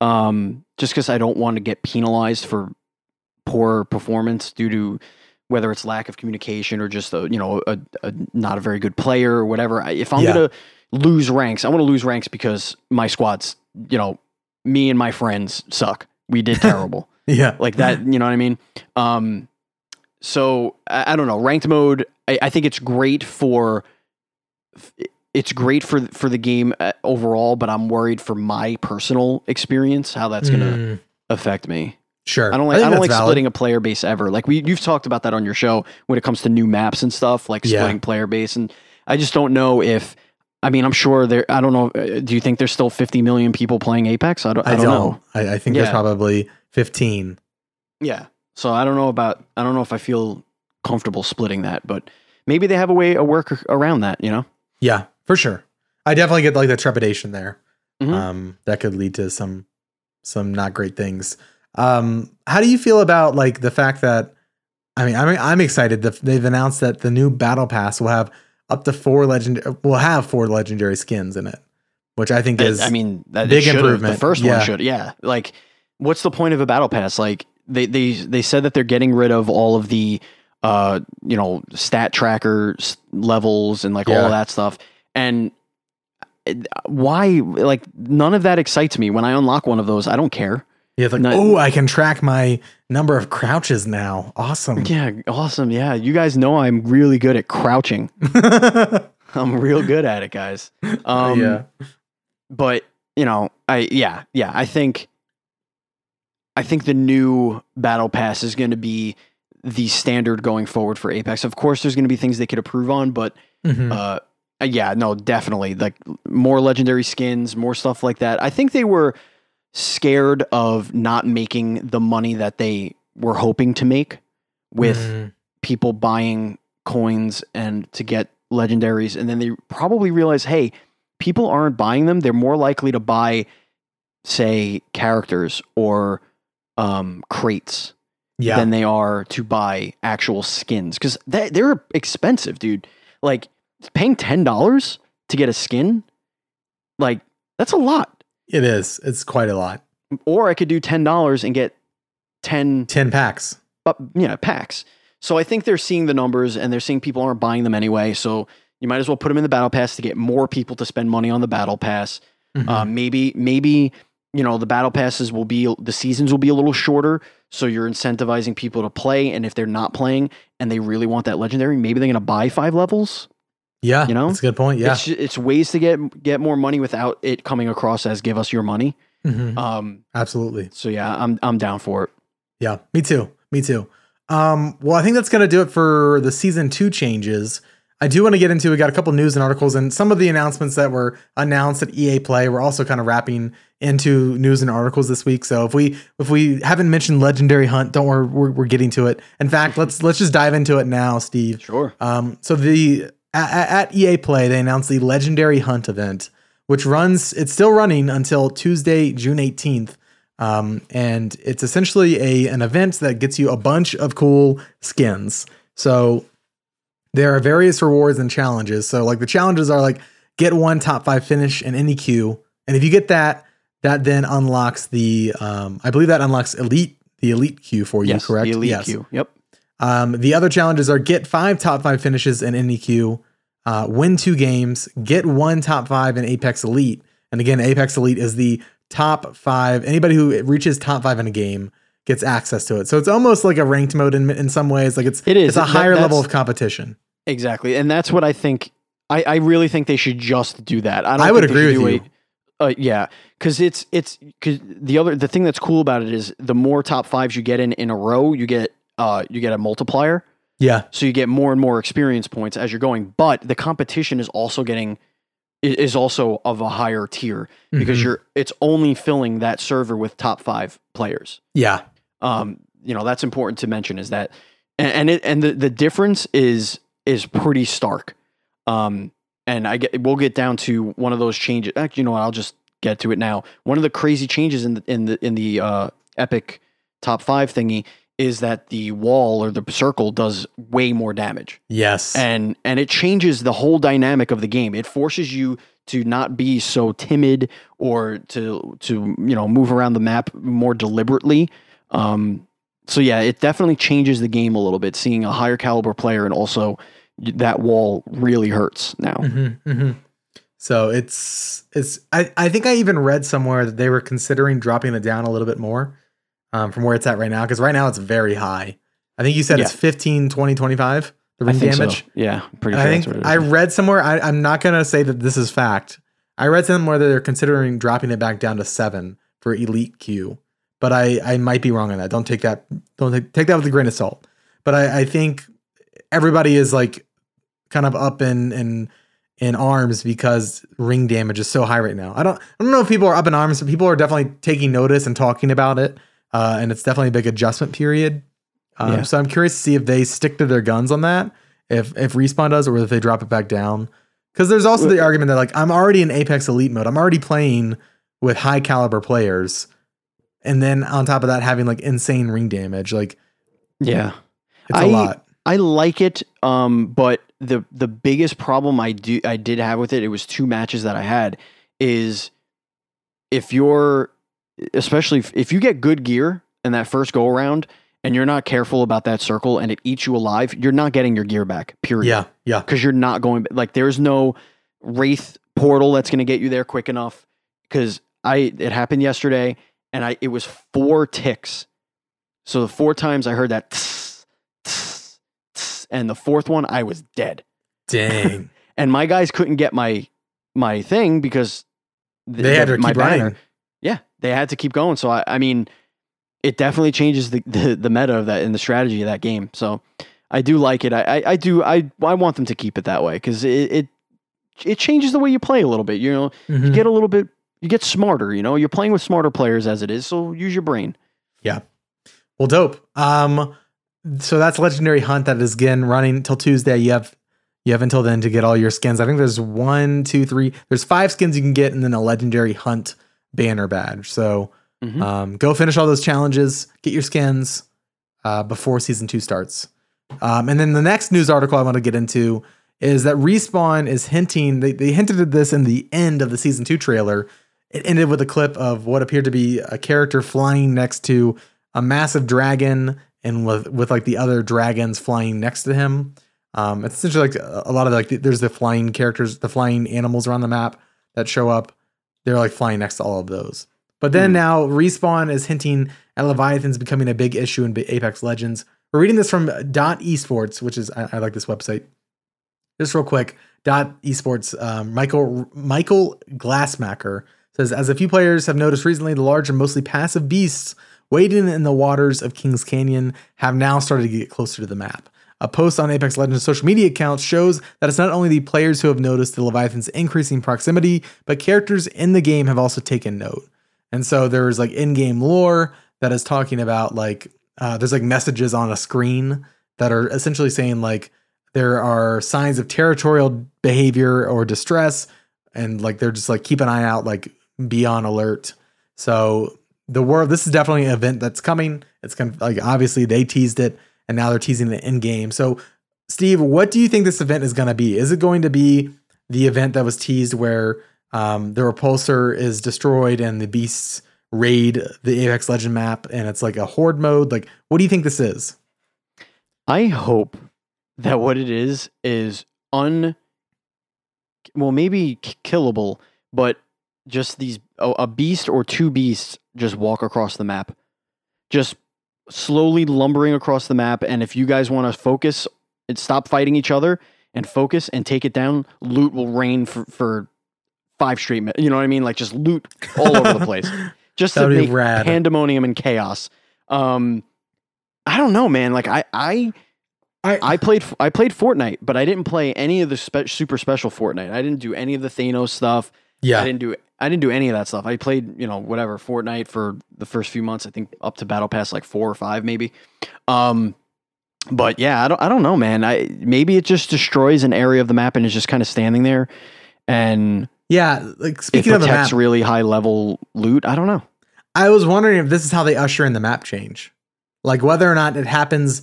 um, just because I don't want to get penalized for poor performance due to whether it's lack of communication or just a you know a, a not a very good player or whatever. If I'm Yeah. gonna lose ranks, I want to lose ranks because my squad's you know me and my friends suck. We did terrible yeah. like that. You know what I mean? Um, so I, I don't know. Ranked mode. I, I think it's great for. It's great for for the game uh, overall, but I'm worried for my personal experience how that's gonna Mm, affect me. Sure. I don't like I, think don't like valid. splitting a player base ever. Like we you've talked about that on your show when it comes to new maps and stuff, like Yeah. splitting player base. And I just don't know if. I mean, I'm sure there. I don't know. uh, Do you think there's still 50 million people playing Apex? I don't. I, I don't, don't. know. I, I think there's probably 15. Yeah. So I don't know about. I don't know if I feel comfortable splitting that, but maybe they have a way a work around that. You know. Yeah, for sure. I definitely get like the trepidation there. Mhm. Um, that could lead to some some not great things. Um, how do you feel about like the fact that I mean, I'm I'm excited that they've announced that the new battle pass will have up to four legend will have four legendary skins in it, which I think is I mean, that big improvement. The first Yeah. one should. Yeah. Like, what's the point of a battle pass? Like they they they said that they're getting rid of all of the uh you know stat tracker levels and like all of that stuff and. Why? Like none of that excites me. When I unlock one of those, I don't care. Yeah, it's like oh, I can track my number of crouches now. Awesome. Yeah, awesome. Yeah, you guys know I'm really good at crouching. I'm real good at it, guys. Um, yeah. but you know, I yeah, yeah, I think I think the new battle pass is going to be the standard going forward for Apex. Of course, there's going to be things they could improve on, but Mhm. uh, yeah, no, definitely like more legendary skins, more stuff like that. I think they were scared of not making the money that they were hoping to make with Mm, people buying coins and to get legendaries. And then they probably realize hey people aren't buying them. They're more likely to buy say characters or um, crates yeah. than they are to buy actual skins. Because they, they're expensive dude. Like paying $10 to get a skin like that's a lot it is. It's quite a lot. or i could do $10 and get 10 10 packs. but yeah, packs. So I think they're seeing the numbers and they're seeing people aren't buying them anyway. So you might as well put them in the battle pass to get more people to spend money on the battle pass. Mhm. Uh, maybe maybe you know the battle passes will be the seasons will be a little shorter, so you're incentivizing people to play. And if they're not playing and they really want that legendary, maybe they're going to buy five levels. Yeah. you know? it's a good point. Yeah. It's it's ways to get get more money without it coming across as give us your money. Mhm. Um. Absolutely. So yeah, I'm I'm down for it. Yeah, me too. Me too. Um, well, I think that's going to do it for the season two changes. I do want to get into. We got a couple news and articles, and some of the announcements that were announced at EA Play. We're also kind of wrapping into news and articles this week. So if we if we haven't mentioned Legendary Hunt, don't worry, we're, we're getting to it. In fact, let's let's just dive into it now, Steve. Sure. Um, so the at, at EA Play, they announced the Legendary Hunt event, which runs. It's still running until Tuesday, June eighteenth. Um, and it's essentially a an event that gets you a bunch of cool skins. So there are various rewards and challenges. So like the challenges are like get one top five finish in any queue, and if you get that, that then unlocks the um, I believe that unlocks elite the elite queue for you. yes. correct? The elite yes. queue. Yep. Um, the other challenges are get five top five finishes in queue, uh, win two games, get one top five in Apex Elite. And again, Apex Elite is the top five. Anybody who reaches top five in a game gets access to it. So it's almost like a ranked mode in in some ways. Like it's It is. it's a That- higher level of competition. Exactly, and that's what I think. I, I really think they should just do that. I, don't I would agree with you. a- uh, yeah, because it's it's because the other the thing that's cool about it is the more top fives you get in in a row, you get uh you get a multiplier, Yeah. so you get more and more experience points as you're going. But the competition is also getting is also of a higher tier because Mhm. you're it's only filling that server with top five players. yeah. um, you know that's important to mention is that and, and it and the, the difference is is pretty stark um and i get we'll get down to one of those changes actually you know what i'll just get to it now one of the crazy changes in the in the in the uh epic top five thingy is that the wall or the circle does way more damage Yes. and and it changes the whole dynamic of the game. It forces you to not be so timid or to to you know move around the map more deliberately. Um, so yeah, it definitely changes the game a little bit. Seeing a higher caliber player and also that wall really hurts now. hmm hmm So it's it's I, I think I even read somewhere that they were considering dropping it down a little bit more um, from where it's at right now because right now it's very high. I think you said it's 15, 20, 25 the ring damage. so. Yeah, pretty sure I think what it is. I read somewhere. I, I'm not gonna say that this is fact. I read somewhere that they're considering dropping it back down to seven for elite Q, but I I might be wrong on that. Don't take that. Don't take, take that with a grain of salt. But I, I think everybody is like kind of up in in in arms because ring damage is so high right now. I don't I don't know if people are up in arms, but people are definitely taking notice and talking about it. Uh, and it's definitely a big adjustment period. Um, Yeah. So I'm curious to see if they stick to their guns on that, if if respawn does, or if they drop it back down. Because there's also the argument that like I'm already in Apex Elite mode. I'm already playing with high caliber players, and then on top of that having like insane ring damage. Like yeah. it's a I- lot. I like it, um, but the the biggest problem I do I did have with it, it was two matches that I had, is if you're especially if, if you get good gear in that first go around and you're not careful about that circle and it eats you alive, you're not getting your gear back. Period. Yeah, yeah. Because you're not going like there's no wraith portal that's gonna get you there quick enough. Because I it happened yesterday and I it was four ticks. So the four times I heard that tss, tss, tss, and the fourth one I was dead. Dang. And my guys couldn't get my my thing because th- they had the- to my keep running. They had to keep going. So I, I mean, it definitely changes the, the the meta of that and the strategy of that game. So I do like it. I I, I do I I want them to keep it that way because it, it it changes the way you play a little bit. You know, you Mhm. get a little bit you get smarter. You know, you're playing with smarter players as it is. So use your brain. Yeah. Well, dope. Um, so that's legendary hunt that is again running till Tuesday. You have you have until then to get all your skins. I think there's one, two, three. There's five skins you can get, and then a legendary hunt banner badge. So Mhm. um, go finish all those challenges, get your skins uh, before season two starts. Um, and then the next news article I want to get into is that Respawn is hinting. They, they hinted at this in the end of the season two trailer. It ended with a clip of what appeared to be a character flying next to a massive dragon and with with like the other dragons flying next to him. Um, it's essentially like a a lot of like the, there's the flying characters, the flying animals around the map that show up. They're like flying next to all of those. But then Hmm. now respawn is hinting at Leviathan's becoming a big issue in Apex Legends. We're reading this from Dot Esports, which is I, I like this website. Just real quick, Dot Esports. Um, Michael Michael Glassmacker says, as a few players have noticed recently, the large and mostly passive beasts wading in the waters of Kings Canyon have now started to get closer to the map. A post on Apex Legends social media accounts shows that it's not only the players who have noticed the Leviathan's increasing proximity, but characters in the game have also taken note. And so there's like in-game lore that is talking about like uh, there's like messages on a screen that are essentially saying like there are signs of territorial behavior or distress, and like they're just like keep an eye out, like be on alert. So the world, this is definitely an event that's coming. It's kind of like obviously they teased it, and now they're teasing the in game. So, Steve, what do you think this event is going to be? Is it going to be the event that was teased where um, the repulsor is destroyed and the beasts raid the Apex Legend map, and it's like a horde mode? Like, what do you think this is? I hope that what it is is un well maybe killable, but just these a beast or two beasts just walk across the map. Just slowly lumbering across the map. And if you guys want to focus and stop fighting each other and focus and take it down, loot will rain for, for five straight minutes. You know what I mean? Like just loot all over the place, just to make rad. pandemonium and chaos. Um, I don't know, man. Like I, I, I, I played, I played Fortnite, but I didn't play any of the spe- super special Fortnite. I didn't do any of the Thanos stuff. Yeah, I didn't do I didn't do any of that stuff. I played, you know, whatever Fortnite for the first few months. I think up to Battle Pass like four or five, maybe. Um, but yeah, I don't, I don't know, man. I maybe it just destroys an area of the map and is just kind of standing there, and Yeah. Like speaking of the map, really high level loot. I don't know. I was wondering if this is how they usher in the map change. Like whether or not it happens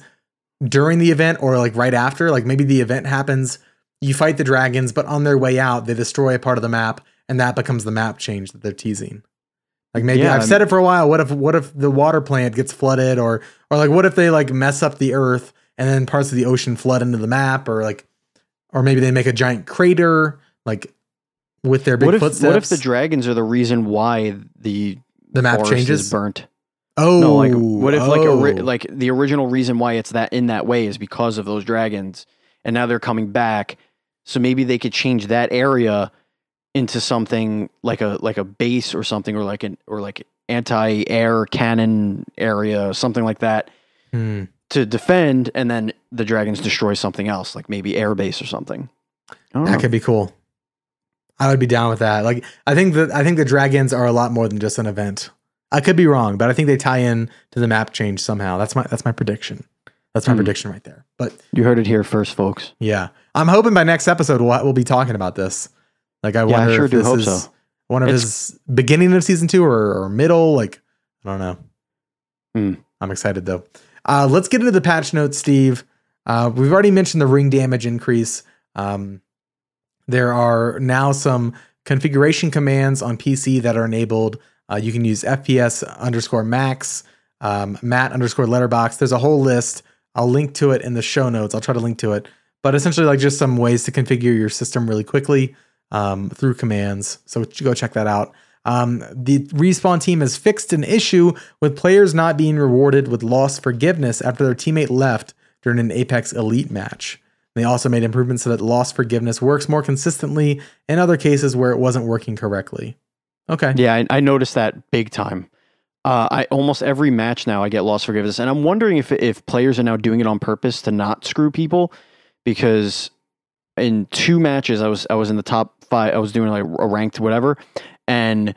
during the event or like right after. Like maybe the event happens, you fight the dragons, but on their way out, they destroy a part of the map, and that becomes the map change that they're teasing. Like maybe Yeah, I've said it for a while. What if what if the water plant gets flooded or or like what if they like mess up the earth and then parts of the ocean flood into the map or like or maybe they make a giant crater like with their big What if footsteps. what if the dragons are the reason why the the map changes? burnt? oh, No, like what if like ori- oh. like the original reason why it's that in that way is because of those dragons, and now they're coming back. So maybe they could change that area into something like a like a base or something, or like an or like anti air cannon area, something like that Hmm. to defend, and then the dragons destroy something else, like maybe air base or something. That know. could be cool. I would be down with that. Like I think that I think the dragons are a lot more than just an event. I could be wrong, but I think they tie in to the map change somehow. That's my that's my prediction. That's my Hmm. prediction right there. But You heard it here first, folks. yeah, I'm hoping by next episode we'll we'll be talking about this. Like I Yeah, I wonder sure if do this hope is so. one of It's- his beginning of season two or, or middle. Like I don't know. Hmm. I'm excited though. Uh, let's get into the patch notes, Steve. Uh, we've already mentioned the ring damage increase. Um, there are now some configuration commands on PC that are enabled. Uh, you can use FPS underscore max, um, mat underscore letterbox. There's a whole list. I'll link to it in the show notes. I'll try to link to it. But essentially, like just some ways to configure your system really quickly um, through commands. So go check that out. Um, the respawn team has fixed an issue with players not being rewarded with loss forgiveness after their teammate left during an Apex Elite match. They also made improvements so that loss forgiveness works more consistently in other cases where it wasn't working correctly. Okay. Yeah, I, I noticed that big time. Uh, I almost every match now I get loss forgiveness, and I'm wondering if if players are now doing it on purpose to not screw people, because in two matches I was I was in the top five. I was doing like a ranked whatever, and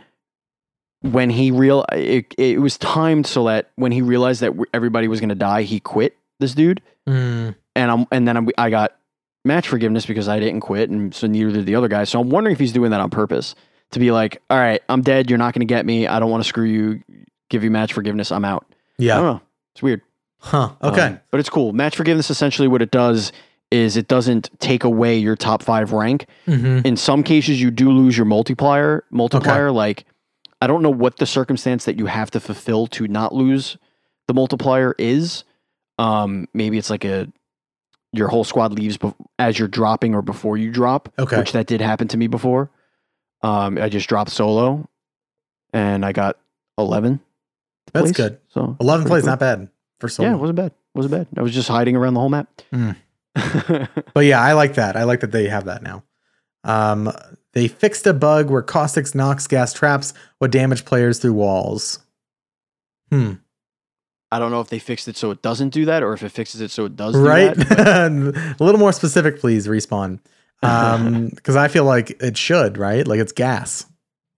when he real it, it was timed so that when he realized that everybody was going to die, he quit. This dude, Mm, and I'm and then I'm, I got match forgiveness because I didn't quit, and so neither did the other guy. So I'm wondering if he's doing that on purpose to be like, all right, I'm dead. You're not going to get me. I don't want to screw you. Give you match forgiveness. I'm out. Yeah. I don't know. It's weird. Huh. Okay. Um, but it's cool. Match forgiveness essentially what it does is it doesn't take away your top five rank. hmm In some cases, you do lose your multiplier. Multiplier, like I don't know what the circumstance that you have to fulfill to not lose the multiplier is. Um, maybe it's like a your whole squad leaves bef- as you're dropping or before you drop. Okay. which that did happen to me before. Um, I just dropped solo, and I got eleven. That's place. good. So 11 plays, cool. not bad for solo. Yeah, it wasn't bad. It wasn't bad. I was just hiding around the whole map. Mm. But yeah, I like that. I like that they have that now. Um, they fixed a bug where Caustic's Nox gas traps would damage players through walls. Hmm. I don't know if they fixed it so it doesn't do that, or if it fixes it so it does. Do Right? that, but- a little more specific, please, respawn. Um, because I feel like it should, right? Like it's gas.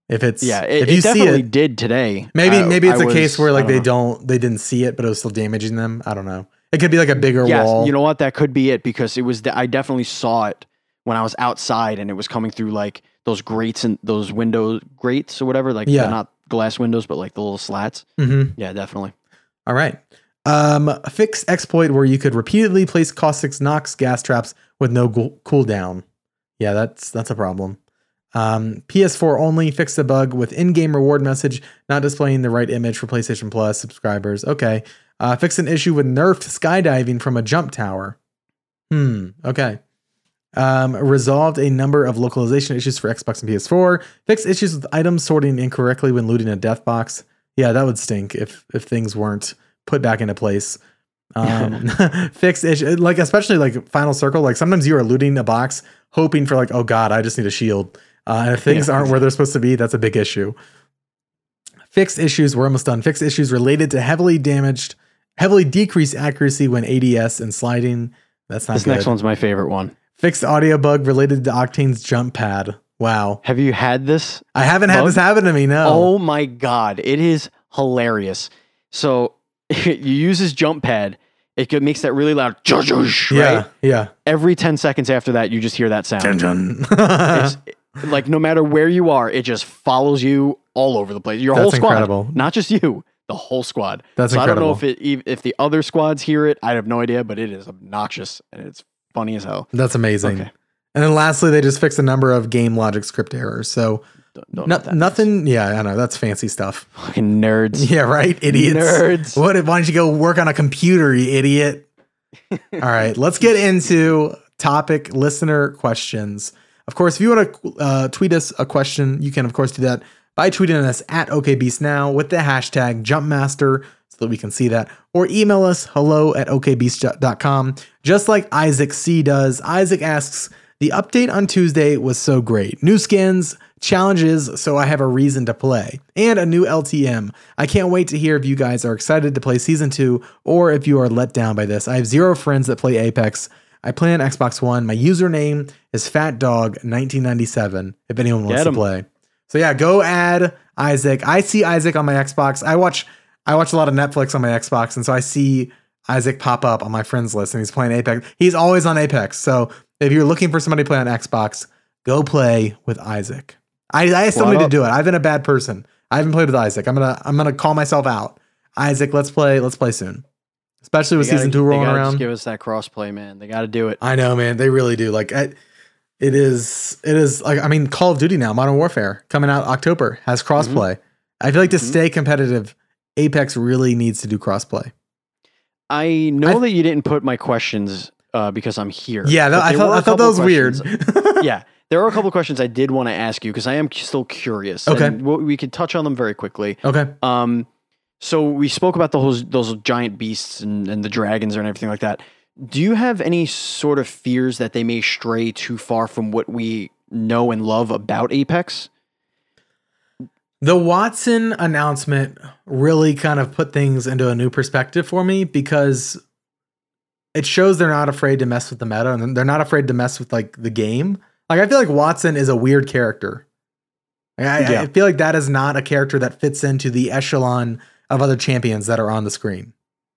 If it's yeah, it, if it you see definitely it, did today. maybe I- maybe it's I a case was- where I like they know. don't they didn't see it, but it was still damaging them. I don't know. It could be like a bigger Yes, wall. you know what? That could be it because it was. I definitely saw it when I was outside, and it was coming through like those grates and those window grates or whatever. Like, Yeah. not glass windows, but like the little slats. Mhm. Yeah, definitely. All right. Um, a fixed exploit where you could repeatedly place Caustic's Nox gas traps with no go- cooldown. Yeah, that's that's a problem. Um, PS4 only fixed a bug with in-game reward message not displaying the right image for PlayStation Plus subscribers. Okay. Uh, fixed an issue with nerfed skydiving from a jump tower. Hmm. Okay. Um, resolved a number of localization issues for Xbox and PS4. Fixed issues with items sorting incorrectly when looting a death box. Yeah, that would stink if if things weren't put back into place. Um, fixed issue, like especially like final circle. Like sometimes you are looting a box, hoping for like, oh god, I just need a shield. Uh, and if things Yeah. aren't where they're supposed to be, that's a big issue. Fixed issues, we're almost done. Fixed issues related to heavily damaged, heavily decreased accuracy when ADS and sliding. That's not This good. next one's my favorite one. Fixed audio bug related to Octane's jump pad. Wow. Have you had this? I haven't had this happen to me, no. Oh my god, it is hilarious. So you use this jump pad. It makes that really loud, right? yeah, yeah. Every ten seconds after that, you just hear that sound. Dun, dun. It's, like no matter where you are, it just follows you all over the place. Your whole squad, incredible. not just you, the whole squad. That's so I don't know if it if the other squads hear it. I have no idea, but it is obnoxious and it's funny as hell. That's amazing. Okay. And then lastly, they just fixed a number of game logic script errors. So Don't, don't no, nothing. Yeah, I know that's fancy stuff. Fucking nerds. Yeah, right, idiots. Nerds. What? Why don't you go work on a computer, you idiot? All right, let's get into topic listener questions. Of course, if you want to uh, tweet us a question, you can of course do that by tweeting us at OKBeastNow with the hashtag JumpMaster so that we can see that, or email us hello at okbeast.com, just like Isaac C does. Isaac asks, the update on Tuesday was so great. New skins, challenges, so I have a reason to play, and a new LTM. I can't wait to hear if you guys are excited to play season two or if you are let down by this. I have zero friends that play Apex. I play on Xbox One. My username is FatDog1997. If anyone wants to play, so yeah, go add Isaac. I see Isaac on my Xbox. I watch I watch a lot of Netflix on my Xbox, and so I see Isaac pop up on my friends list, and he's playing Apex. He's always on Apex. So if you're looking for somebody to play on Xbox, go play with Isaac. I, I still need to do it. I've been a bad person. I haven't played with Isaac. I'm gonna I'm gonna call myself out. Isaac, let's play. Let's play soon. Especially with gotta- season two rolling around. Give us that crossplay, man. They got to do it. I know, man. They really do. Like, I, it is. It is like I mean, Call of Duty now, Modern Warfare coming out October has crossplay. I feel like to Mhm. stay competitive, Apex really needs to do crossplay. I know I- that you didn't put my questions uh, because I'm here. Yeah, that, I thought I thought that was weird. yeah, there are a couple of questions I did want to ask you because I am still curious. Okay. and we we could touch on them very quickly. okay. Um, so we spoke about those those giant beasts and, and the dragons and everything like that. Do you have any sort of fears that they may stray too far from what we know and love about Apex? The Wattson announcement really kind of put things into a new perspective for me because it shows they're not afraid to mess with the meta and they're not afraid to mess with like the game. Like I feel like Wattson is a weird character. I, Yeah. I feel like that is not a character that fits into the echelon of other champions that are on the screen.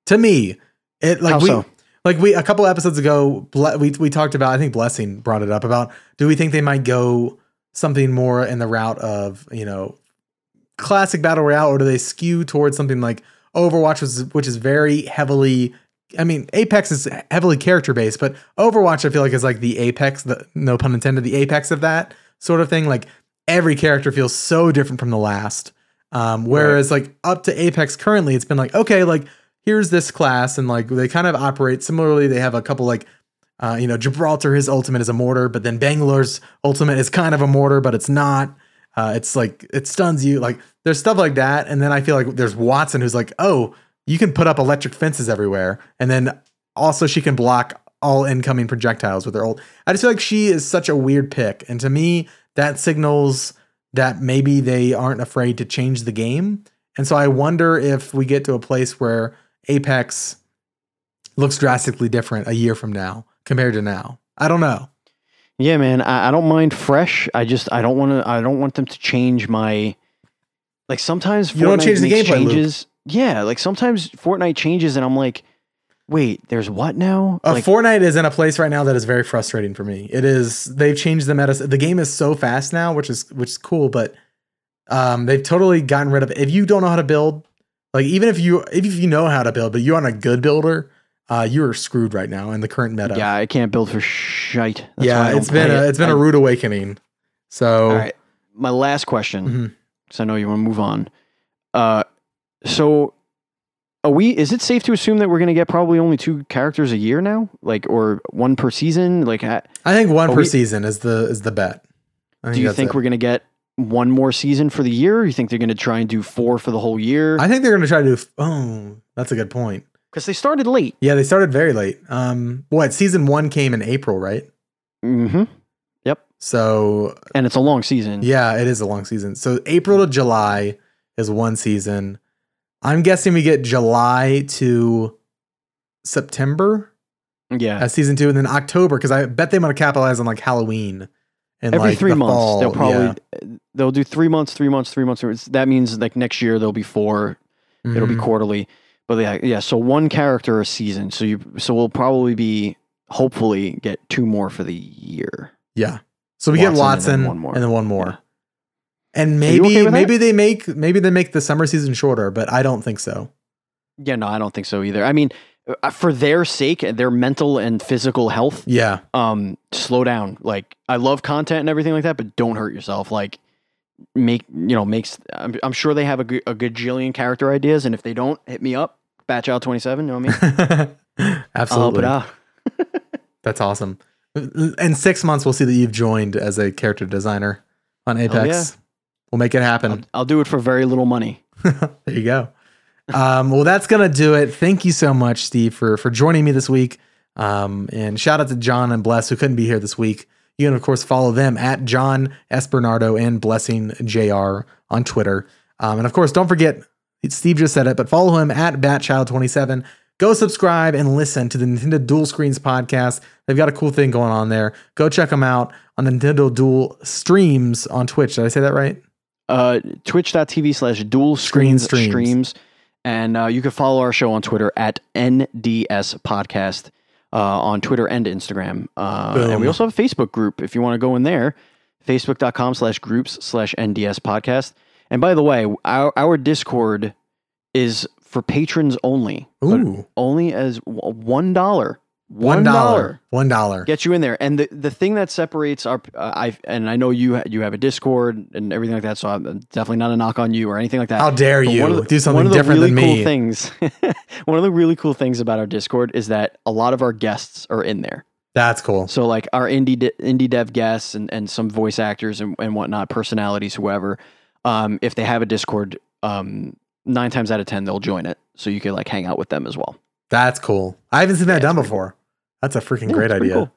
To me, it like How we so? Like we a couple episodes ago Ble- we we talked about I think Blessing brought it up about do we think they might go something more in the route of you know classic battle royale or do they skew towards something like Overwatch which is, which is very heavily I mean Apex is heavily character based but Overwatch I feel like is like the apex the no pun intended the apex of that sort of thing. Like every character feels so different from the last. Um, whereas like up to Apex currently it's been like okay like here's this class and like they kind of operate similarly. They have a couple like uh, you know gibraltar his ultimate is a mortar but then bangalore's ultimate is kind of a mortar but it's not. Uh, it's like it stuns you. Like there's stuff like that and then i feel like there's wattson who's like oh you can put up electric fences everywhere and then also she can block all incoming projectiles with her old. i just feel like she is such a weird pick and to me that signals that maybe they aren't afraid to change the game. And so i wonder if we get to a place where Apex looks drastically different a year from now compared to now. I don't know. Yeah, man. I, I don't mind fresh. I just I don't want to. I don't want them to change my. Like sometimes You don't Fortnite change the gameplay loop. changes. Yeah, like sometimes Fortnite changes, and I'm like, wait, there's what now? Uh, like, Fortnite is in a place right now that is very frustrating for me. It is they've changed the meta. The game is so fast now, which is which is cool, but um, they've totally gotten rid of it. If you don't know how to build, like even if you if you know how to build, but you aren't a good builder, uh, you are screwed right now in the current meta. yeah, I can't build for shite. That's yeah, it's been a it. it's been I- a rude awakening. So right, my last question, because I know you want to move on. Uh, so are we? Is it safe to assume that we're going to get probably only two characters a year now, like or one per season? Like, ha- I think one per we- season is the is the bet. I do you think it. we're going to get one more season for the year? You think they're going to try and do four for the whole year? I think they're going to try to do. Oh, that's a good point. Because they started late. Yeah, they started very late. Um, what season one came in April, right? Mm-hmm. Yep. So And it's a long season. yeah, it is a long season. So April to July is one season. I'm guessing we get July to September Yeah. as season two, and then October because I bet they want to capitalize on like Halloween and Every like three the months, fall. they'll probably yeah. they'll do three months, three months, three months. three months. That means like next year there'll be 4 It'll be Mhm. quarterly. But yeah, yeah. So one character a season. So you so we'll probably be hopefully get two more for the year. Yeah. So we get Wattson Wattson and then one more. and then one more. Yeah. And maybe okay that? maybe they make maybe they make the summer season shorter, but I don't think so. Yeah, no, I don't think so either. I mean, Uh, for their sake, and their mental and physical health, Yeah. um, slow down. Like I love content and everything like that, but don't hurt yourself. Like make you know makes. I'm, I'm sure they have a, good- a gajillion character ideas, and if they don't, hit me up. Batch out twenty seven. You know what I mean? I'll Absolutely. Ah, it. That's awesome. Uh, in six months, we'll see that you've joined as a character designer on Apex. yeah. We'll make it I'll, happen. I'll do it for very little money. there you go. Um, well, that's gonna do it. Thank you so much, Steve, for for joining me this week. Um, and shout out to John and Bless who couldn't be here this week. You can of course follow them at John Espernardo and Blessing Jr. on Twitter. Um, and of course, don't forget Steve just said it, but follow him at Batchild27. Go subscribe and listen to the Nintendo Duel Screens podcast. They've got a cool thing going on there. Go check them out on the Nintendo Duel Streams on Twitch. Did I say that right? uh, twitch.tv slash duel Screen screens streams. streams. And uh, you can follow our show on Twitter at NDS Podcast uh, on Twitter and Instagram. Uh, and we also have a Facebook group if you want to go in there, facebook.com slash groups slash NDS Podcast. And by the way, our, our Discord is for patrons only. Ooh, Only as $1. One dollar. One dollar. get you in there. And the, the thing that separates our, uh, I and I know you ha- you have a Discord and everything like that, so I'm definitely not a knock on you or anything like that. How dare But you the- do something different really than cool me? Things, one of the really cool things about our Discord is that a lot of our guests are in there. That's cool. So like our indie de- indie dev guests and, and some voice actors and, and whatnot, personalities, whoever, um, if they have a Discord, um, nine times out of ten they'll join it, so you can like hang out with them as well. That's cool. I haven't seen that Yeah, done before. That's a freaking Yeah, great idea. cool.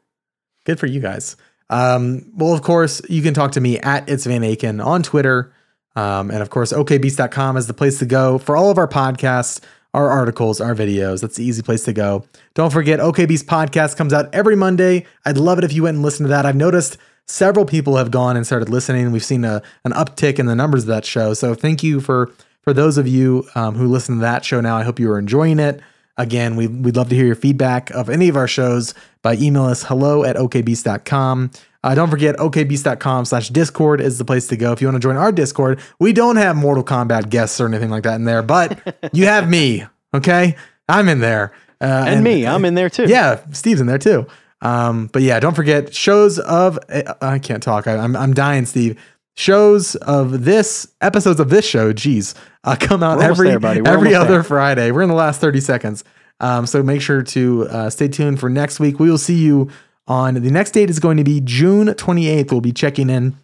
Good for you guys. Um, well, of course, you can talk to me at It's Van Aken on Twitter. Um, and of course, okbeast.com is the place to go for all of our podcasts, our articles, our videos. That's the easy place to go. Don't forget, OK Beast podcast comes out every Monday. I'd love it if you went and listened to that. I've noticed several people have gone and started listening. We've seen a, an uptick in the numbers of that show. So thank you for for those of you um, who listen to that show now. I hope you are enjoying it. Again, we, we'd love to hear your feedback of any of our shows by email us hello at okbeast.com. Uh, don't forget, okbeast.com slash discord is the place to go if you want to join our discord. We don't have Mortal Kombat guests or anything like that in there, but you have me, okay? I'm in there. Uh, And, me, I'm in there too. yeah, Steve's in there too. Um, but yeah, don't forget shows of uh, I can't talk. I, I'm I'm dying, Steve. Shows of this episodes of this show, geez, uh, come out every there, every other there. Friday. We're in the last 30 seconds. Um, so make sure to uh, stay tuned for next week. We will see you on the next date is going to be June 28th. We'll be checking in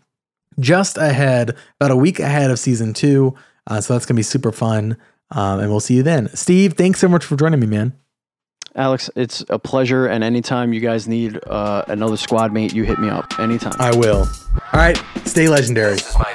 just ahead, about a week ahead of season two. Uh, so that's gonna be super fun. Um, and we'll see you then. Steve, thanks so much for joining me, man. Alex, it's a pleasure. And anytime you guys need uh, another squad mate, you hit me up anytime. I will. All right, stay legendary. This is my